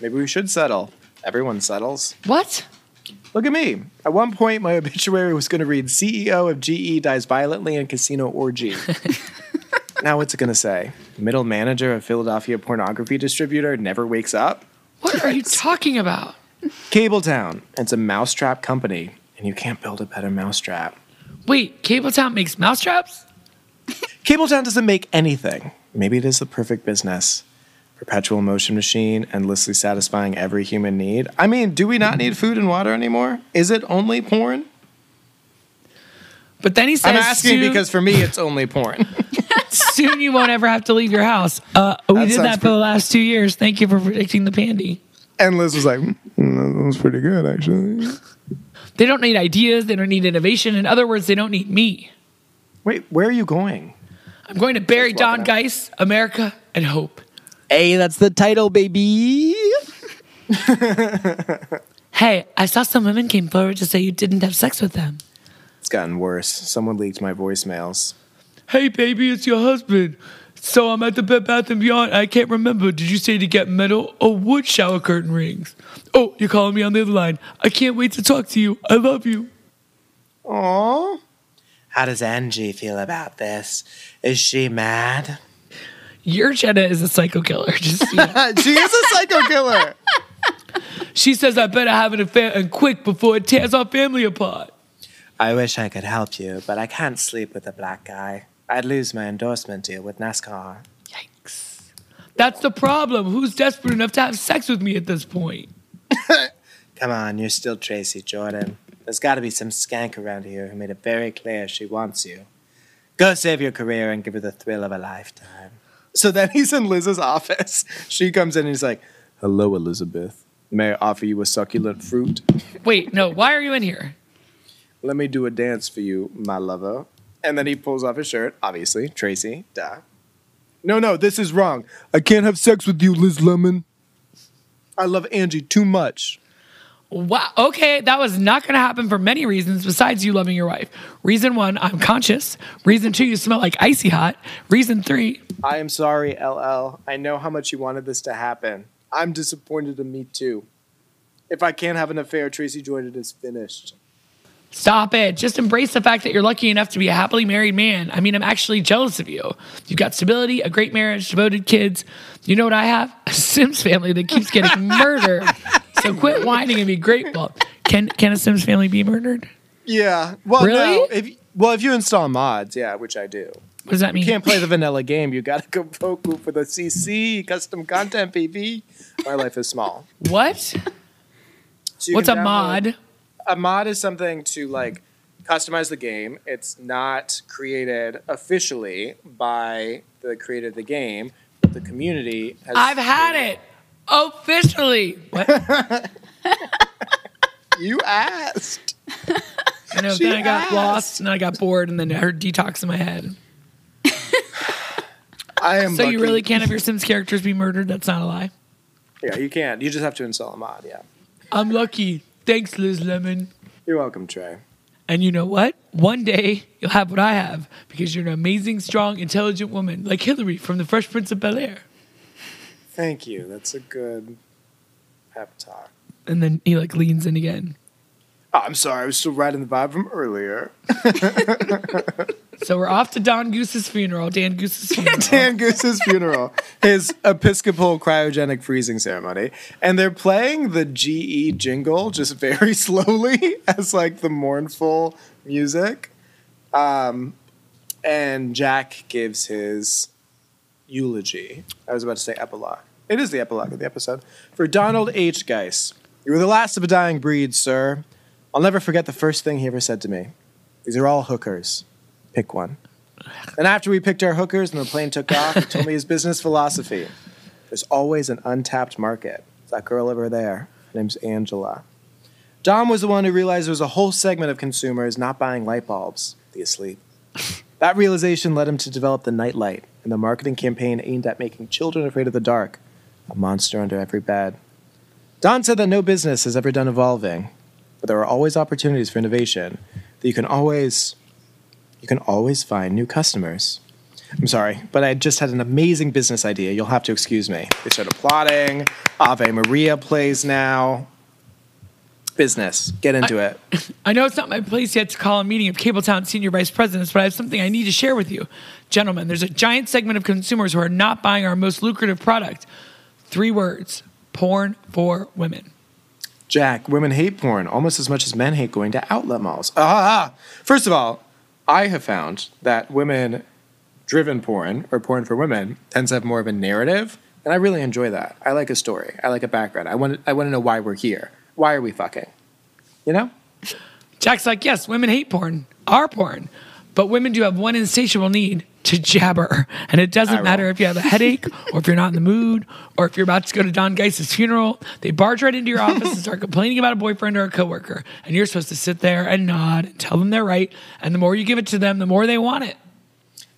Maybe we should settle. Everyone settles. what? Look at me. At one point, my obituary was going to read CEO of GE dies violently in casino orgy. now, what's it going to say? Middle manager of Philadelphia pornography distributor never wakes up? What are you talking about? Cabletown. It's a mousetrap company, and you can't build a better mousetrap. Wait, Cabletown makes mousetraps? Cabletown doesn't make anything. Maybe it is the perfect business. Perpetual motion machine, endlessly satisfying every human need. I mean, do we not need food and water anymore? Is it only porn? But then he says, I'm asking soon, because for me, it's only porn. soon you won't ever have to leave your house. Uh, we That did that for pretty- the last two years. Thank you for predicting the pandy. and Liz was like, "Mm, that was pretty good, actually. They don't need ideas. They don't need innovation. In other words, they don't need me. Wait, where are you going? I'm going to bury Don. Geiss, America, and hope. Hey, that's the title, baby. Hey, I saw some women came forward to say you didn't have sex with them. It's gotten worse. Someone leaked my voicemails. Hey, baby, it's your husband. So I'm at the Bed Bath and Beyond. I can't remember. Did you say to get metal or wood shower curtain rings? Oh, you're calling me on the other line. I can't wait to talk to you. I love you. Aww. How does Angie feel about this? Is she mad? Your Jenna is a psycho killer. Just so you know. she is a psycho killer. she says I better have an affair and quick before it tears our family apart. I wish I could help you, but I can't sleep with a black guy. I'd lose my endorsement deal with NASCAR. Yikes. That's the problem. Who's desperate enough to have sex with me at this point? Come on, you're still Tracy Jordan. There's got to be some skank around here who made it very clear she wants you. Go save your career and give her the thrill of a lifetime. So then he's in Liz's office. She comes in and he's like, Hello, Elizabeth. May I offer you a succulent fruit? Wait, no, why are you in here? Let me do a dance for you, my lover. And then he pulls off his shirt, obviously. Tracy, duh. No, no, this is wrong. I can't have sex with you, Liz Lemon. I love Angie too much. Wow. Okay, that was not going to happen for many reasons besides you loving your wife. Reason one, I'm conscious. Reason two, you smell like icy hot. Reason three, I am sorry, LL. I know how much you wanted this to happen. I'm disappointed in me too. If I can't have an affair, Tracy Jordan is finished. stop it. Just embrace the fact that you're lucky enough to be a happily married man. I mean, I'm actually jealous of you. You've got stability, a great marriage, devoted kids. You know what I have? A Sims family that keeps getting murdered. So quit whining and be grateful. Can can a Sims family be murdered? Yeah. Well, Really? no. If well, if you install mods, yeah, which I do. What does that mean? You can't play the vanilla game. You gotta go Poku for the CC custom content, baby. My life is small. What? So What's a mod? A mod is something to like customize the game. It's not created officially by the creator of the game, but the community has. I've had it officially. What? You asked. I know. She then I got asked. lost and I got bored and then I heard detox in my head. I am. So you really can't have your Sims characters be murdered? That's not a lie. Yeah, you can't. You just have to install a mod. Yeah. I'm lucky. Thanks, Liz Lemon. You're welcome, Trey. And you know what? One day you'll have what I have because you're an amazing, strong, intelligent woman like Hillary from the Fresh Prince of Bel Air. Thank you. That's a good pep talk. And then he like leans in again. Oh, I'm sorry. I was still riding the vibe from earlier. So we're off to Don Goose's funeral. Dan Goose's funeral. Dan Goose's funeral, his Episcopal cryogenic freezing ceremony, and they're playing the GE jingle just very slowly as like the mournful music. Um, and Jack gives his eulogy. I was about to say epilogue. It is the epilogue of the episode for Donald H. Geiss. You were the last of a dying breed, sir. I'll never forget the first thing he ever said to me. These are all hookers. Pick one. And after we picked our hookers and the plane took off, he told me his business philosophy. There's always an untapped market. That girl over there, her name's Angela. Don was the one who realized there was a whole segment of consumers not buying light bulbs, the asleep. That realization led him to develop the Nightlight and the marketing campaign aimed at making children afraid of the dark, a monster under every bed. Don said that no business has ever done evolving, but there are always opportunities for innovation that you can always you can always find new customers. I'm sorry, but I just had an amazing business idea. You'll have to excuse me. They start applauding. Ave Maria plays now. Business. Get into it. I know it's not my place yet to call a meeting of Cabletown senior vice presidents, but I have something I need to share with you. Gentlemen, there's a giant segment of consumers who are not buying our most lucrative product. Three words porn for women. Jack, women hate porn almost as much as men hate going to outlet malls. Ah! First of all, I have found that women driven porn or porn for women tends to have more of a narrative, and I really enjoy that. I like a story. I like a background. I want I want to know why we're here. Why are we fucking? You know? Jack's like, yes, women hate porn, our porn, but women do have one insatiable need to jabber. And it doesn't matter if you have a headache or if you're not in the mood or if you're about to go to Don Geiss's funeral. They barge right into your office and start complaining about a boyfriend or a coworker. And you're supposed to sit there and nod and tell them they're right. And the more you give it to them, the more they want it.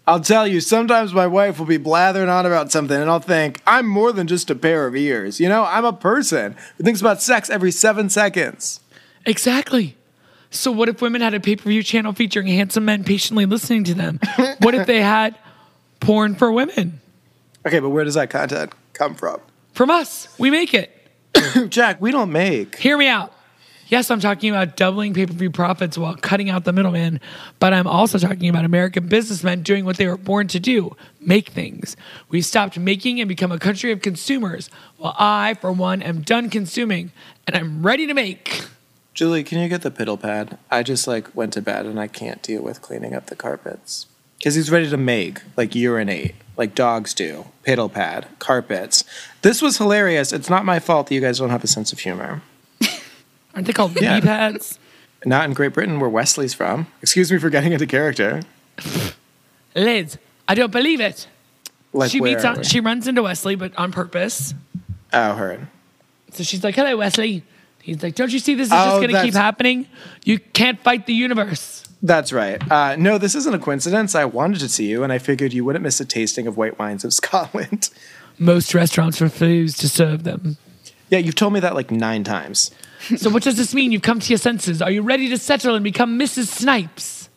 I'll tell you, sometimes my wife will be blathering on about something, and I'll think, I'm more than just a pair of ears. You know, I'm a person who thinks about sex every seven seconds. Exactly. So what if women had a pay-per-view channel featuring handsome men patiently listening to them? what if they had porn for women? Okay, but where does that content come from? From us. We make it. Jack, we don't make. Hear me out. Yes, I'm talking about doubling pay per view profits while cutting out the middleman, but I'm also talking about American businessmen doing what they were born to do make things. We stopped making and become a country of consumers, while I, for one, am done consuming and I'm ready to make. Julie, can you get the piddle pad? I just like went to bed and I can't deal with cleaning up the carpets. Because he's ready to make, like urinate, like dogs do. Piddle pad, carpets. This was hilarious. It's not my fault that you guys don't have a sense of humor. Aren't they called Yeah. knee pads? Not in Great Britain, where Wesley's from. Excuse me for getting into character. Liz, I don't believe it. Like she meets on, she runs into Wesley, but on purpose. oh, her. So she's like, "Hello, Wesley." He's like, "Don't you see this is Oh, just going to keep that's- happening? You can't fight the universe." That's right. Uh, no, this isn't a coincidence. I wanted to see you, and I figured you wouldn't miss a tasting of white wines of Scotland. Most restaurants refuse to serve them. Yeah, you've told me that like nine times. So what does this mean? You've come to your senses. Are you ready to settle and become Mrs. Snipes?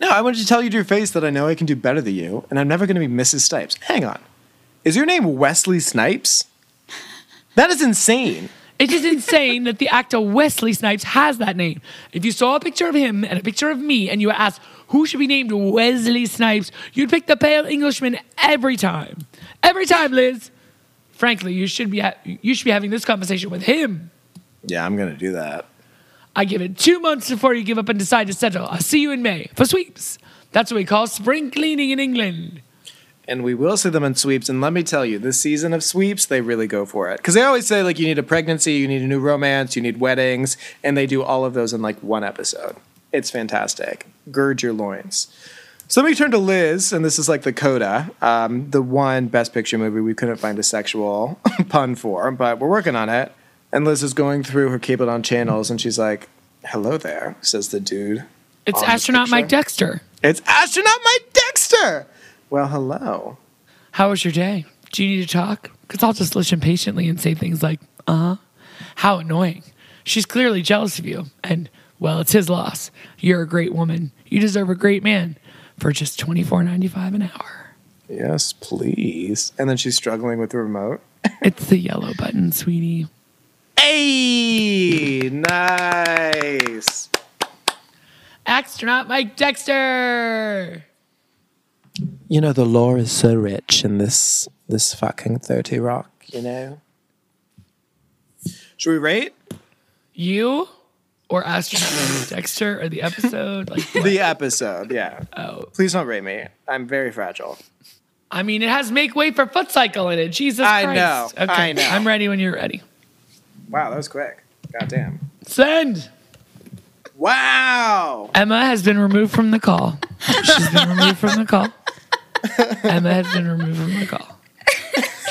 No, I wanted to tell you to your face that I know I can do better than you, and I'm never going to be Mrs. Snipes. Hang on. Is your name Wesley Snipes? That is insane. It is insane that the actor Wesley Snipes has that name. If you saw a picture of him and a picture of me and you were asked who should be named Wesley Snipes, you'd pick the pale Englishman every time. Every time, Liz. Frankly, you should be ha- you should be having this conversation with him. Yeah, I'm going to do that. I give it two months before you give up and decide to settle. I'll see you in May for sweeps. That's what we call spring cleaning in England. And we will see them in sweeps. And let me tell you, this season of sweeps, they really go for it. Because they always say, like, you need a pregnancy, you need a new romance, you need weddings. And they do all of those in like one episode. It's fantastic. Gird your loins. So let me turn to Liz, and this is like the coda, um, the one Best Picture movie we couldn't find a sexual pun for, but we're working on it. And Liz is going through her cable on channels, and she's like, "Hello there," says the dude. It's astronaut. Mike Dexter. It's astronaut Mike Dexter. Well, hello. How was your day? Do you need to talk? Because I'll just listen patiently and say things like, uh huh. How annoying. She's clearly jealous of you. And, well, it's his loss. You're a great woman. You deserve a great man for just twenty four ninety five an hour. Yes, please. And then she's struggling with the remote. It's the yellow button, sweetie. Hey, nice. Astronaut Mike Dexter. You know the lore is so rich in this this fucking thirty rock. You know. Should we rate You or astronaut Dexter or the episode? Like, what? the episode? Yeah. oh. Please don't rate me. I'm very fragile. I mean, it has make way for foot cycle in it. Jesus I Christ. know, Okay, I know. I'm ready when you're ready. Wow, that was quick. God damn. Send. Wow. Emma has been removed from the call. She's been removed from the call. Emma has been removed from the call.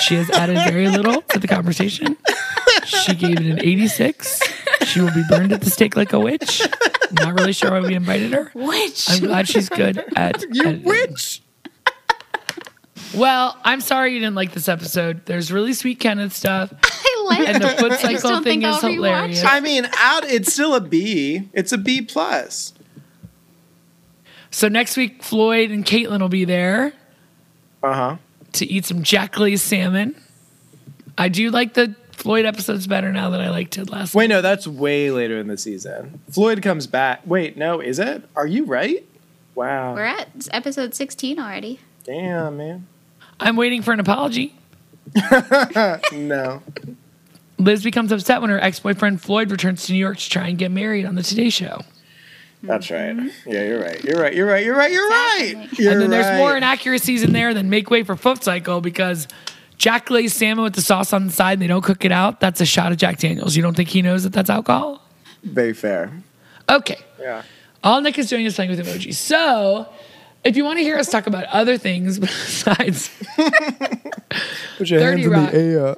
She has added very little to the conversation. She gave it an 86. She will be burned at the stake like a witch. Not really sure why we invited her. Witch. I'm glad she's good at You editing. witch. Well, I'm sorry you didn't like this episode. There's really sweet Kenneth stuff. I like And the foot cycle thing is I'll hilarious. I mean, out. It's still a B. It's a B plus. So next week, Floyd and Caitlin will be there. Uh huh. to eat some Jack Lay's salmon. I do like the Floyd episodes better now than I liked it last. Wait, no, that's way later in the season. Floyd comes back. Wait, no, is it? Are you right? Wow. We're at episode 16 already. Damn, man. I'm waiting for an apology. No. Liz becomes upset when her ex-boyfriend Floyd returns to New York to try and get married on the Today Show. That's right. Mm-hmm. Yeah, you're right. You're right. You're right. You're right. You're right. You're and then there's right. more inaccuracies in there than make way for foot cycle because Jack Lay's salmon with the sauce on the side and they don't cook it out. That's a shot of Jack Daniels. You don't think he knows that that's alcohol? Very fair. Okay. Yeah. All Nick is doing is playing with emojis. So, if you want to hear us talk about other things besides Put your 30 Rock. air.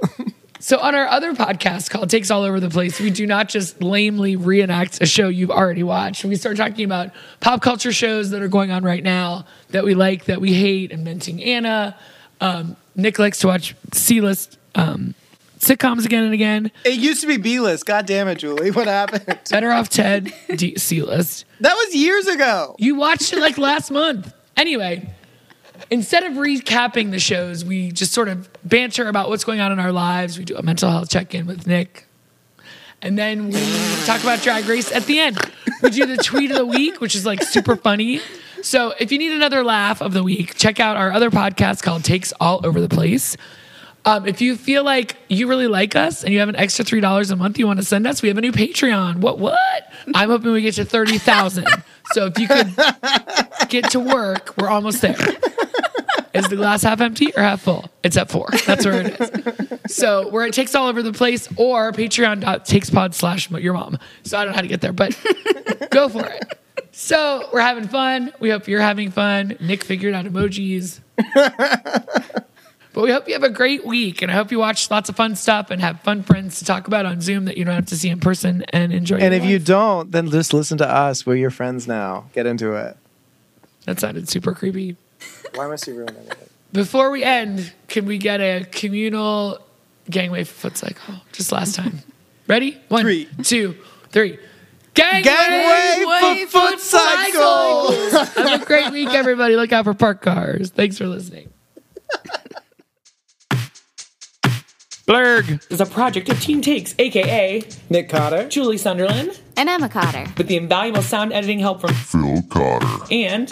So on our other podcast called Takes All Over the Place, we do not just lamely reenact a show you've already watched. We start talking about pop culture shows that are going on right now that we like, that we hate, inventing Anna. Um, Nick likes to watch C-list um, sitcoms again and again. It used to be B list. God damn it, Julie. What happened? Better off Ted, D- C list. That was years ago. You watched it like last month. Anyway, instead of recapping the shows, we just sort of banter about what's going on in our lives. We do a mental health check in with Nick. And then we talk about Drag Race at the end. We do the tweet of the week, which is like super funny. So if you need another laugh of the week, check out our other podcast called Takes All Over the Place. Um, if you feel like you really like us and you have an extra three dollars a month you want to send us, we have a new Patreon. What? What? I'm hoping we get to thirty thousand. So if you could get to work, we're almost there. Is the glass half empty or half full? It's at four. That's where it is. So where it takes all over the place, or patreon.takespod slash your mom. So I don't know how to get there, but go for it. So we're having fun. We hope you're having fun. Nick figured out emojis. But we hope you have a great week, and I hope you watch lots of fun stuff and have fun friends to talk about on Zoom that you don't have to see in person and enjoy. And if you don't, then just listen to us. We're your friends now. Get into it. that sounded super creepy. Why must you ruin everything? Before we end, can we get a communal gangway foot cycle? Just last time. Ready? One, Three. two, three. Gangway, Gangway foot, foot cycle. cycles. Have a great week, everybody. Look out for park cars. Thanks for listening. Blurg is a project of Team Takes, aka Nick Cotter. Julie Sunderland, And Emma Cotter. with the invaluable sound editing help from Phil Cotter. and